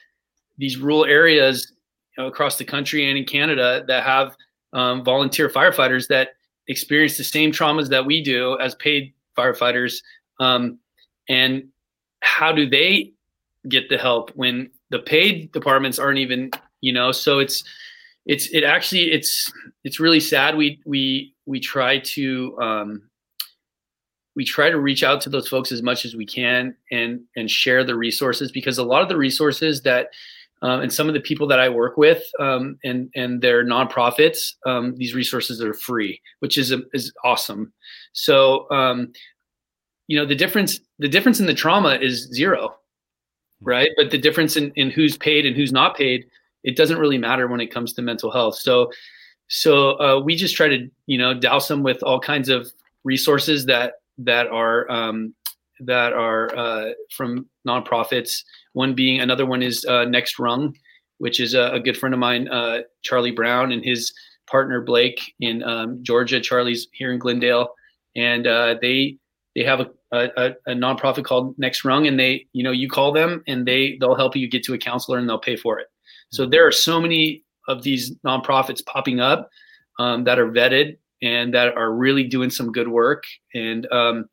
these rural areas you know, across the country and in canada that have um, volunteer firefighters that experience the same traumas that we do as paid firefighters um, and how do they get the help when the paid departments aren't even you know? So it's it's it actually it's it's really sad. We we we try to um we try to reach out to those folks as much as we can and and share the resources because a lot of the resources that um, and some of the people that I work with um, and and their nonprofits, um, these resources are free, which is is awesome. So um, you know the difference the difference in the trauma is zero, right? But the difference in, in who's paid and who's not paid, it doesn't really matter when it comes to mental health. So so uh, we just try to you know douse them with all kinds of resources that that are um, that are uh, from nonprofits. One being another one is uh, Next Rung, which is a, a good friend of mine, uh, Charlie Brown, and his partner Blake in um, Georgia. Charlie's here in Glendale, and uh, they they have a, a, a nonprofit called Next Rung, and they you know you call them and they they'll help you get to a counselor and they'll pay for it. So there are so many of these nonprofits popping up um, that are vetted and that are really doing some good work. And um,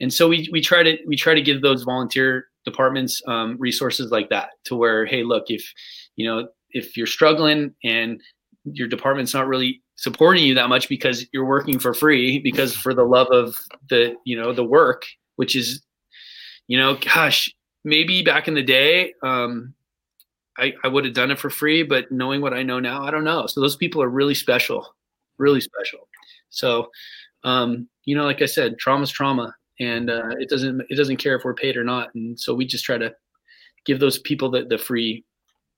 and so we we try to we try to give those volunteer departments um, resources like that to where hey look if you know if you're struggling and your department's not really supporting you that much because you're working for free because for the love of the you know the work which is you know gosh maybe back in the day um, I, I would have done it for free but knowing what i know now i don't know. So those people are really special really special. So, um, you know, like I said, trauma's trauma, and uh, it doesn't it doesn't care if we're paid or not. And so we just try to give those people the the free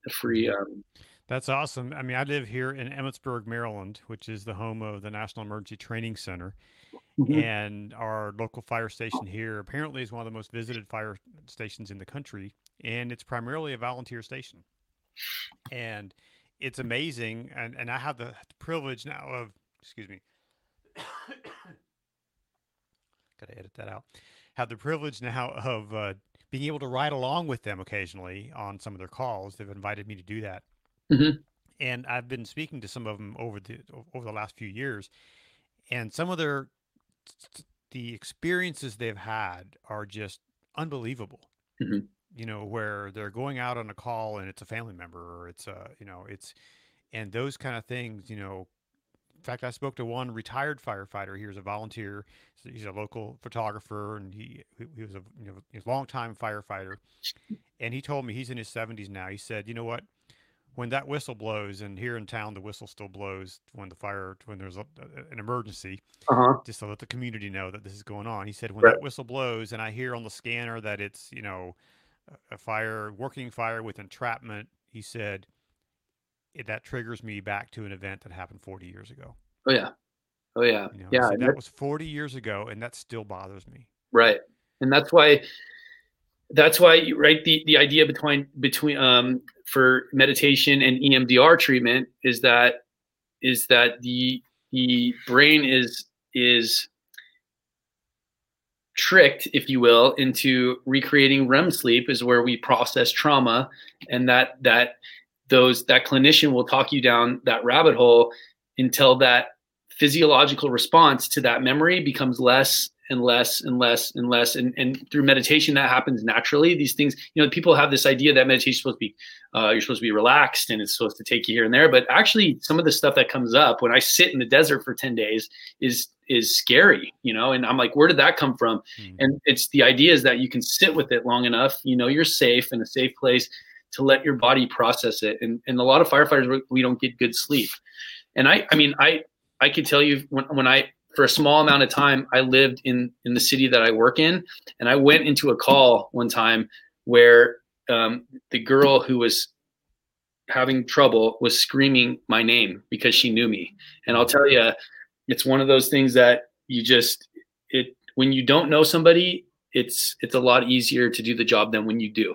the free. Um, that's awesome. I mean, I live here in Emmitsburg, Maryland, which is the home of the National Emergency Training Center. Mm-hmm. And our local fire station here apparently is one of the most visited fire stations in the country. And it's primarily a volunteer station. And it's amazing. And, and I have the privilege now of, excuse me, Got to edit that out. Have the privilege now of uh, being able to ride along with them occasionally on some of their calls. They've invited me to do that. Mm-hmm. And I've been speaking to some of them over the over the last few years, and some of their the experiences they've had are just unbelievable. Mm-hmm. You know, where they're going out on a call and it's a family member or it's a you know it's and those kind of things. You know, in fact, I spoke to one retired firefighter. He was a volunteer. He's a local photographer, and he he was a you know he's a long time firefighter. And he told me he's in his seventies now. He said, "You know what? when that whistle blows, and here in town the whistle still blows when the fire when there's a, an emergency, Uh-huh. just to let the community know that this is going on. He said when Right. that whistle blows, and I hear on the scanner that it's you know a- a fire, working fire with entrapment. He said it, that triggers me back to an event that happened 40 years ago. Oh yeah. Oh yeah. You know, yeah. and that was 40 years ago, and that still bothers me. right. And that's why that's why right the the idea between between um for meditation and EMDR treatment is that is that the the brain is is tricked if you will into recreating REM sleep is where we process trauma and that that those that clinician will talk you down that rabbit hole until that physiological response to that memory becomes less and less and less and less. And, and through meditation that happens naturally. These things you know people have this idea that meditation is supposed to be uh, you're supposed to be relaxed and it's supposed to take you here and there. But actually some of the stuff that comes up when i sit in the desert for 10 days is is scary you know and i'm like where did that come from? Hmm. and it's the idea is that you can sit with it long enough you know you're safe in a safe place to let your body process it. And, and a lot of firefighters we- don't get good sleep. And i i mean i i could tell you when, when i for a small amount of time i lived in in the city that i work in. And i went into a call one time where um, the girl who was having trouble was screaming my name because she knew me. And i'll tell you it's one of those things that you just it when you don't know somebody it's it's a lot easier to do the job than when you do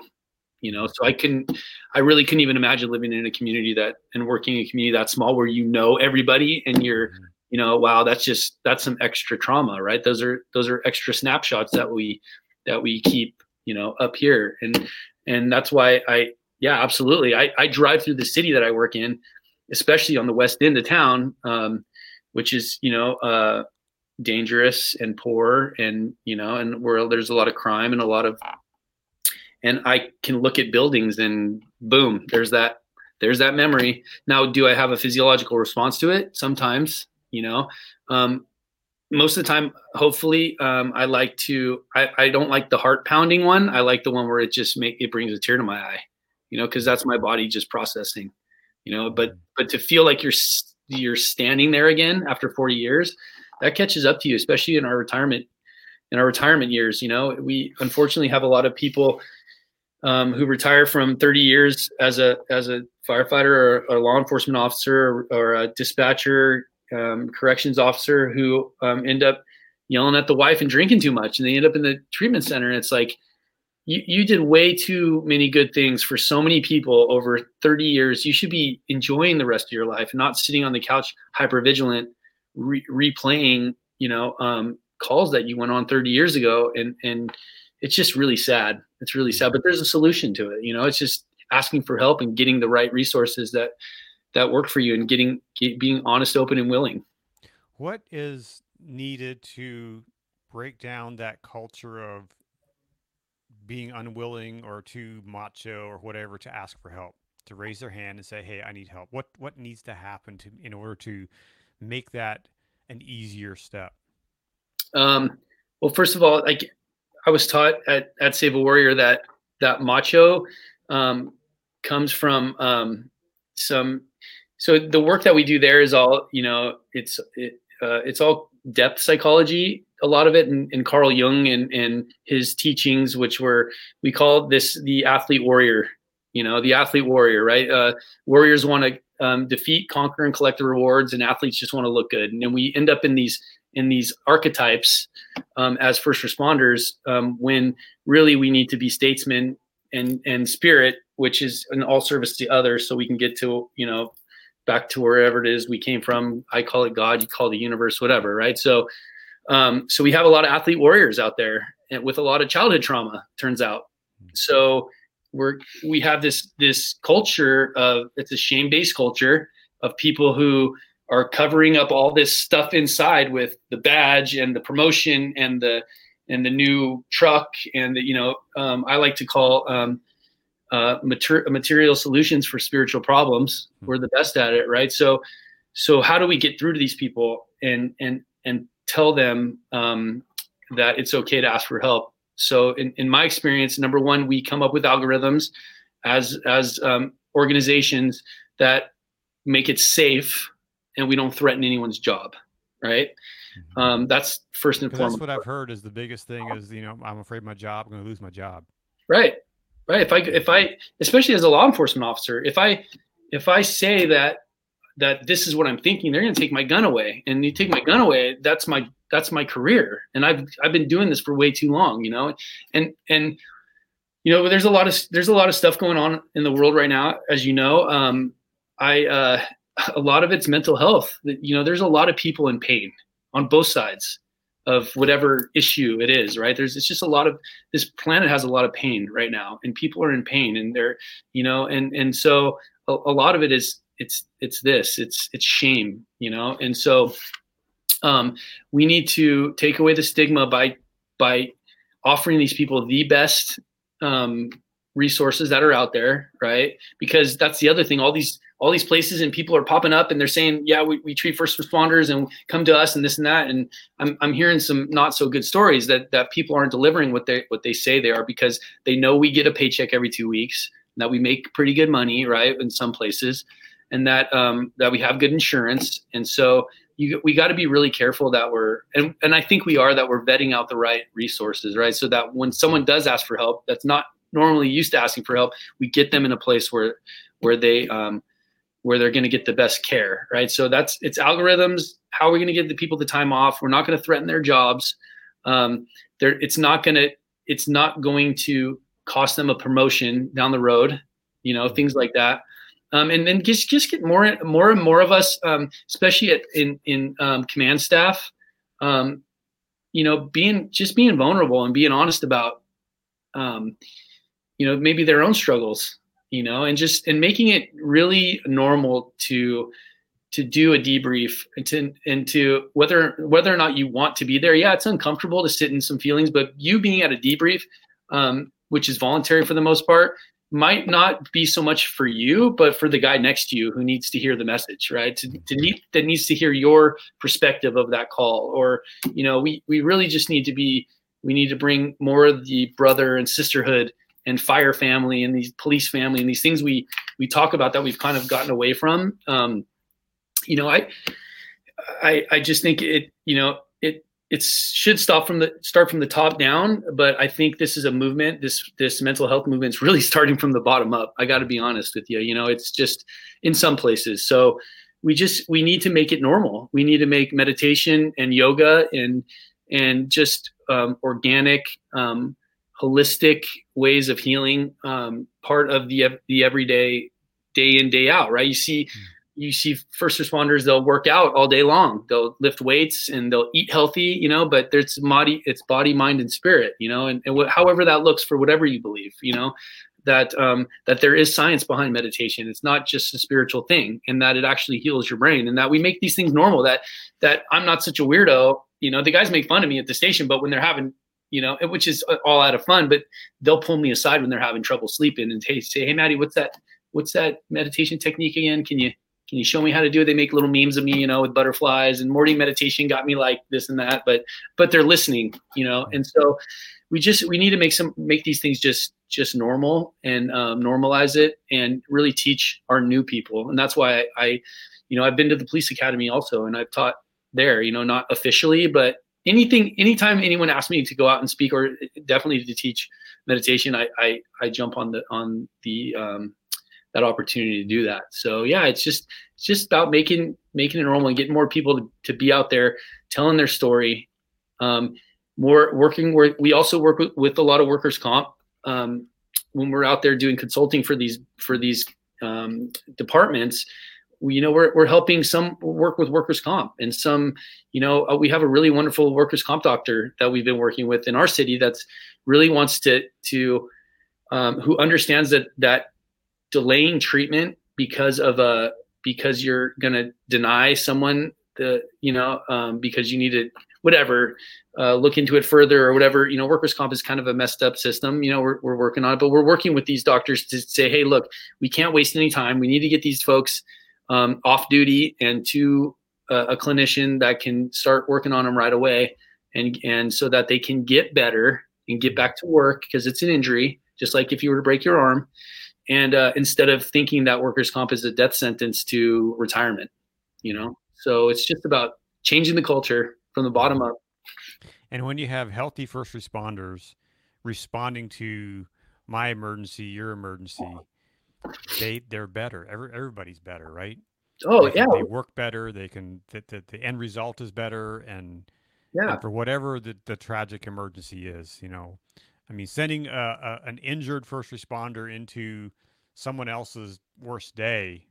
you know? So i couldn't i really couldn't even imagine living in a community that and working in a community that small where you know everybody and you're Mhm. you know wow that's just that's some extra trauma right? Those are those are extra snapshots that we that we keep you know up here. And and that's why i yeah absolutely. I i drive through the city that i work in especially on the west end of town um which is you know uh dangerous and poor and you know and where there's a lot of crime and a lot of and i can look at buildings and boom there's that there's that memory. Now do i have a physiological response to it? Sometimes you know um most of the time hopefully um i like to i i don't like the heart pounding one. I like the one where it just make it brings a tear to my eye you know because that's my body just processing you know but but to feel like you're you're standing there again after 40 years that catches up to you especially in our retirement in our retirement years you know. We unfortunately have a lot of people um, who retire from 30 years as a as a firefighter or, or law enforcement officer or, a dispatcher um, corrections officer who um, end up yelling at the wife and drinking too much and they end up in the treatment center and it's like you, you did way too many good things for so many people over 30 years. You should be enjoying the rest of your life not sitting on the couch hyper vigilant re- replaying you know um, calls that you went on 30 years ago and and it's just really sad. It's really sad but there's a solution to it you know? It's just asking for help and getting the right resources that that work for you and getting get, being honest open and willing. What is needed to break down that culture of being unwilling or too macho or whatever to ask for help, to raise their hand and say, "Hey, I need help." What what needs to happen to in order to make that an easier step? Um, well, first of all, like I was taught at, at Save a Warrior that that macho um, comes from um, some. So the work that we do there is all you know. It's it, uh, it's all depth psychology. A lot of it, and, and Carl Jung and and his teachings, which were we call this the athlete warrior. You know, the athlete warrior, right? Uh, warriors want to um, defeat, conquer, and collect the rewards, and athletes just want to look good. And then we end up in these in these archetypes um, as first responders um, when really we need to be statesmen and and spirit which is an all service to others so we can get to you know back to wherever it is we came from. I call it god you call it the universe whatever right? So um, so we have a lot of athlete warriors out there with a lot of childhood trauma turns out. So we're we have this this culture of it's a shame based culture of people who are covering up all this stuff inside with the badge and the promotion and the and the new truck and the, you know um, I like to call um, uh, mater- material solutions for spiritual problems. We're the best at it, right? So so how do we get through to these people and and and tell them um, that it's okay to ask for help? So in, in my experience, number one, we come up with algorithms as as um, organizations that make it safe and we don't threaten anyone's job, right? Mm-hmm. Um, that's first and foremost. That's what I've heard is the biggest thing is you know I'm afraid my job, I'm going to lose my job. Right, right. If I if I especially as a law enforcement officer, if I if I say that that this is what I'm thinking, they're going to take my gun away, and you take my gun away, that's my that's my career, and I've I've been doing this for way too long, you know, and and you know there's a lot of there's a lot of stuff going on in the world right now, as you know. Um, I uh, a lot of it's mental health. You know, there's a lot of people in pain on both sides of whatever issue it is right? There's it's just a lot of this planet has a lot of pain right now and people are in pain and they're you know and and so a, a lot of it is it's it's this it's it's shame you know? And so um we need to take away the stigma by by offering these people the best um resources that are out there right? Because that's the other thing all these all these places and people are popping up and they're saying, yeah, we, we treat first responders and come to us and this and that. And I'm, I'm hearing some not so good stories that, that people aren't delivering what they, what they say they are because they know we get a paycheck every two weeks, that we make pretty good money, right. In some places and that, um, that we have good insurance. And so you, we got to be really careful that we're, and, and I think we are, that we're vetting out the right resources, right. So that when someone does ask for help, that's not normally used to asking for help, we get them in a place where, where they, um, where they're going to get the best care, right? So that's it's algorithms. How are we going to get the people the time off? We're not going to threaten their jobs. Um, it's not going to it's not going to cost them a promotion down the road, you know, things like that. Um, and then just just get more more and more of us, um, especially at, in in um, command staff, um, you know, being just being vulnerable and being honest about, um, you know, maybe their own struggles you know, and just and making it really normal to to do a debrief and to and to whether whether or not you want to be there. Yeah, it's uncomfortable to sit in some feelings, but you being at a debrief, um, which is voluntary for the most part, might not be so much for you, but for the guy next to you who needs to hear the message, right? To, to need that needs to hear your perspective of that call, or you know, we we really just need to be we need to bring more of the brother and sisterhood and fire family and these police family and these things we we talk about that we've kind of gotten away from. Um, you know i i i just think it you know it it should stop from the start from the top down but i think this is a movement this this mental health movement is [laughs] really starting from the bottom up. I got to be honest with you you know it's just in some places. So we just we need to make it normal. We need to make meditation and yoga and and just um, organic um, holistic ways of healing um, part of the the everyday day in day out right? You see hmm. you see first responders they'll work out all day long. They'll lift weights and they'll eat healthy you know but there's body it's body mind and spirit you know and, and wh- however that looks for whatever you believe you know that um, that there is science behind meditation. It's not just a spiritual thing and that it actually heals your brain and that we make these things normal that that i'm not such a weirdo you know the guys make fun of me at the station but when they're having you know, which is all out of fun. But they'll pull me aside when they're having trouble sleeping and hey, say, hey, Maddie, what's that? What's that meditation technique again? Can you can you show me how to do it? They make little memes of me, you know, with butterflies and morning meditation got me like this and that. But but they're listening, you know, and so we just we need to make some make these things just just normal and um, normalize it and really teach our new people. And that's why I, I you know, I've been to the police academy also, and I've taught there, you know, not officially, but anything anytime anyone asks me to go out and speak or definitely to teach meditation i i, I jump on the on the um, that opportunity to do that. So yeah it's just it's just about making making it normal and getting more people to, to be out there telling their story. Um, more working where we also work with, with a lot of workers comp. Um, when we're out there doing consulting for these for these um, departments you know we're, we're helping some work with workers comp and some you know uh, we have a really wonderful workers comp doctor that we've been working with in our city that's really wants to to um, who understands that that delaying treatment because of a because you're going to deny someone the you know um, because you need to whatever uh, look into it further or whatever you know workers comp is kind of a messed up system you know we're, we're working on it but we're working with these doctors to say hey look we can't waste any time. We need to get these folks um, off duty and to uh, a clinician that can start working on them right away and and so that they can get better and get back to work because it's an injury just like if you were to break your arm and uh, instead of thinking that workers' comp is a death sentence to retirement, you know. So it's just about changing the culture from the bottom up. And when you have healthy first responders responding to my emergency, your emergency, they they're better. Every, everybody's better, right? Oh they, yeah, they work better. They can the, the, the end result is better, and yeah, and for whatever the, the tragic emergency is, you know, I mean, sending a, a, an injured first responder into someone else's worst day,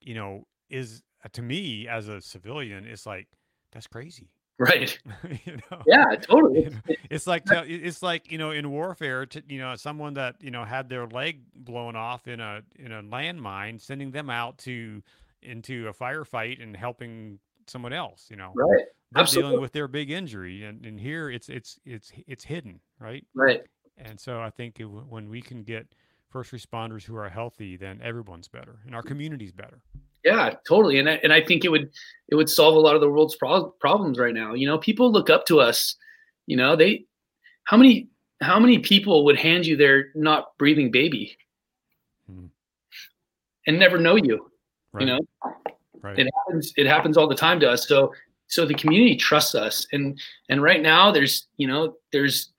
you know, is to me as a civilian, it's like that's crazy. Right. [laughs] you know? Yeah, totally. It's like it's like you know in warfare to you know someone that you know had their leg blown off in a in a landmine sending them out to into a firefight and helping someone else you know Right. they're Absolutely. dealing with their big injury and, and here it's it's it's it's hidden right Right. and so i think it, when we can get first responders who are healthy then everyone's better and our community's better Yeah, totally. And I, and I think it would it would solve a lot of the world's pro- problems right now. You know, people look up to us. You know, they how many how many people would hand you their not breathing baby Hmm. and never know you? right You know, right it happens it happens all the time to us. So so the community trusts us and and right now there's you know there's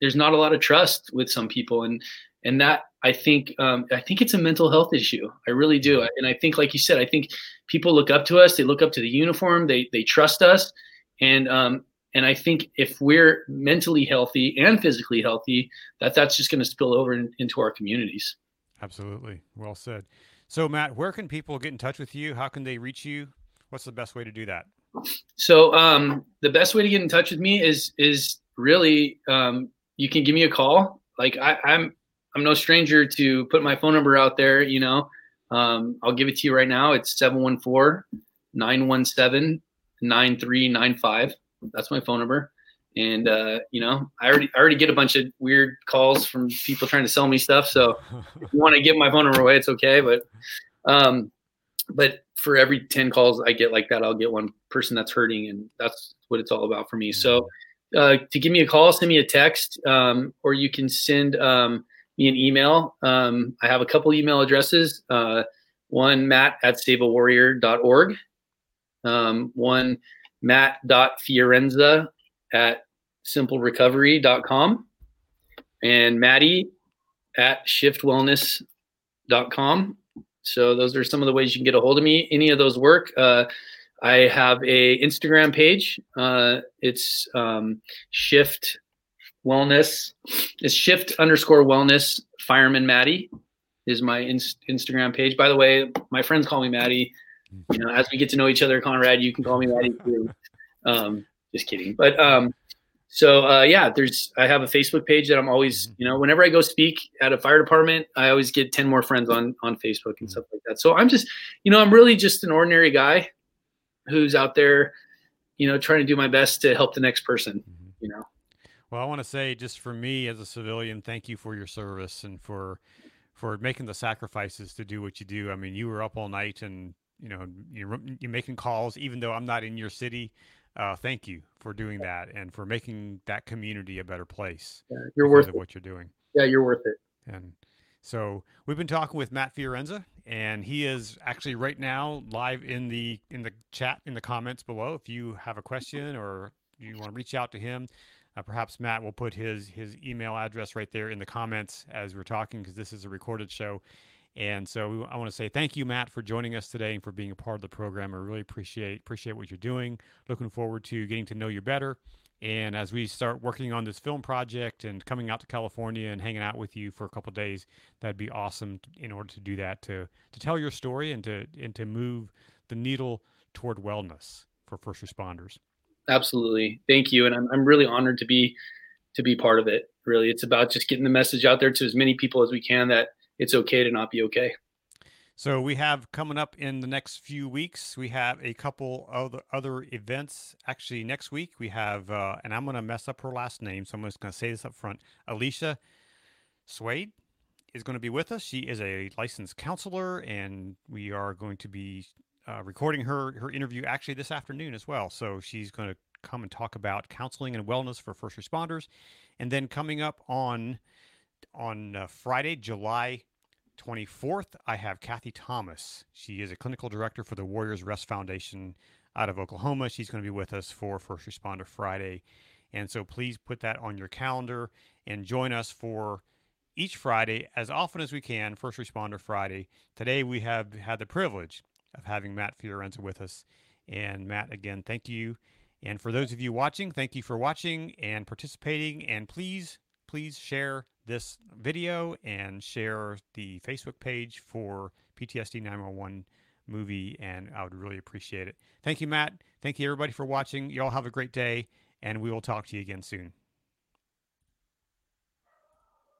there's not a lot of trust with some people and and that I think um, I think it's a mental health issue. I really do, and I think, like you said, I think people look up to us. They look up to the uniform. They they trust us, and um, and I think if we're mentally healthy and physically healthy, that that's just going to spill over in, into our communities. absolutely well said so matt where can people get in touch with you how can they reach you what's the best way to do that So um, the best way to get in touch with me is is really um, you can give me a call. Like I, I'm I'm no stranger to put my phone number out there. You know, um, I'll give it to you right now. It's 714-917-9395. That's my phone number. And uh, you know, I already I already get a bunch of weird calls from people trying to sell me stuff. So if you want to give my phone number away, it's okay. But um, but for every 10 calls I get like that, I'll get one person that's hurting. And that's what it's all about for me. So uh, to give me a call, send me a text, um, or you can send um, me an email. Um, I have a couple email addresses. Uh, one, matt at saveawarrior.org. Um, one, matt.fiorenza at simplerecovery.com. And Maddie at shiftwellness.com. So those are some of the ways you can get a hold of me. Any of those work. Uh, I have a Instagram page. Uh, it's um, Shift Wellness. is Shift underscore Wellness. Fireman Maddie is my inst- Instagram page. By the way, my friends call me Maddie. You know, as we get to know each other, Conrad, you can call me Maddie too. Um, just kidding. But um, so uh, yeah, there's I have a Facebook page that I'm always, you know, whenever I go speak at a fire department, I always get 10 more friends on on Facebook and stuff like that. So I'm just, you know, I'm really just an ordinary guy who's out there, you know, trying to do my best to help the next person, Mhm. you know. Well, I want to say, just for me as a civilian, thank you for your service and for for making the sacrifices to do what you do. I mean, you were up all night and you know you're you're making calls, even though I'm not in your city. Uh, thank you for doing that and for making that community a better place. Yeah, you're worth of it. what you're doing. Yeah, you're worth it. And so we've been talking with Matt Fiorenza, and he is actually right now live in the in the chat in the comments below. If you have a question or you want to reach out to him, uh, perhaps Matt will put his his email address right there in the comments as we're talking because this is a recorded show. And so we, I want to say thank you, Matt, for joining us today and for being a part of the program. I really appreciate appreciate what you're doing. Looking forward to getting to know you better. And as we start working on this film project and coming out to California and hanging out with you for a couple days, that'd be awesome in order to do that to to tell your story and to and to move the needle toward wellness for first responders. Absolutely. Thank you. And I'm I'm really honored to be to be part of it. Really. It's about just getting the message out there to as many people as we can that it's okay to not be okay. So we have coming up in the next few weeks, we have a couple of the other events. Actually, next week we have, uh, and I'm going to mess up her last name, so I'm just going to say this up front. Alicia Swade is going to be with us. She is a licensed counselor, and we are going to be uh, recording her her interview actually this afternoon as well. So she's going to come and talk about counseling and wellness for first responders, and then coming up on on uh, Friday, July 24th, I have Kathy Thomas. She is a clinical director for the Warriors Rest Foundation out of Oklahoma. She's going to be with us for First Responder Friday. And so please put that on your calendar and join us for each Friday as often as we can, First Responder Friday. Today we have had the privilege of having Matt Fiorenza with us. And Matt, again, thank you. And for those of you watching, thank you for watching and participating. And please, please share this video and share the Facebook page for PTSD 911 movie. And I would really appreciate it. Thank you, Matt. Thank you, everybody, for watching. You all have a great day, and we will talk to you again soon.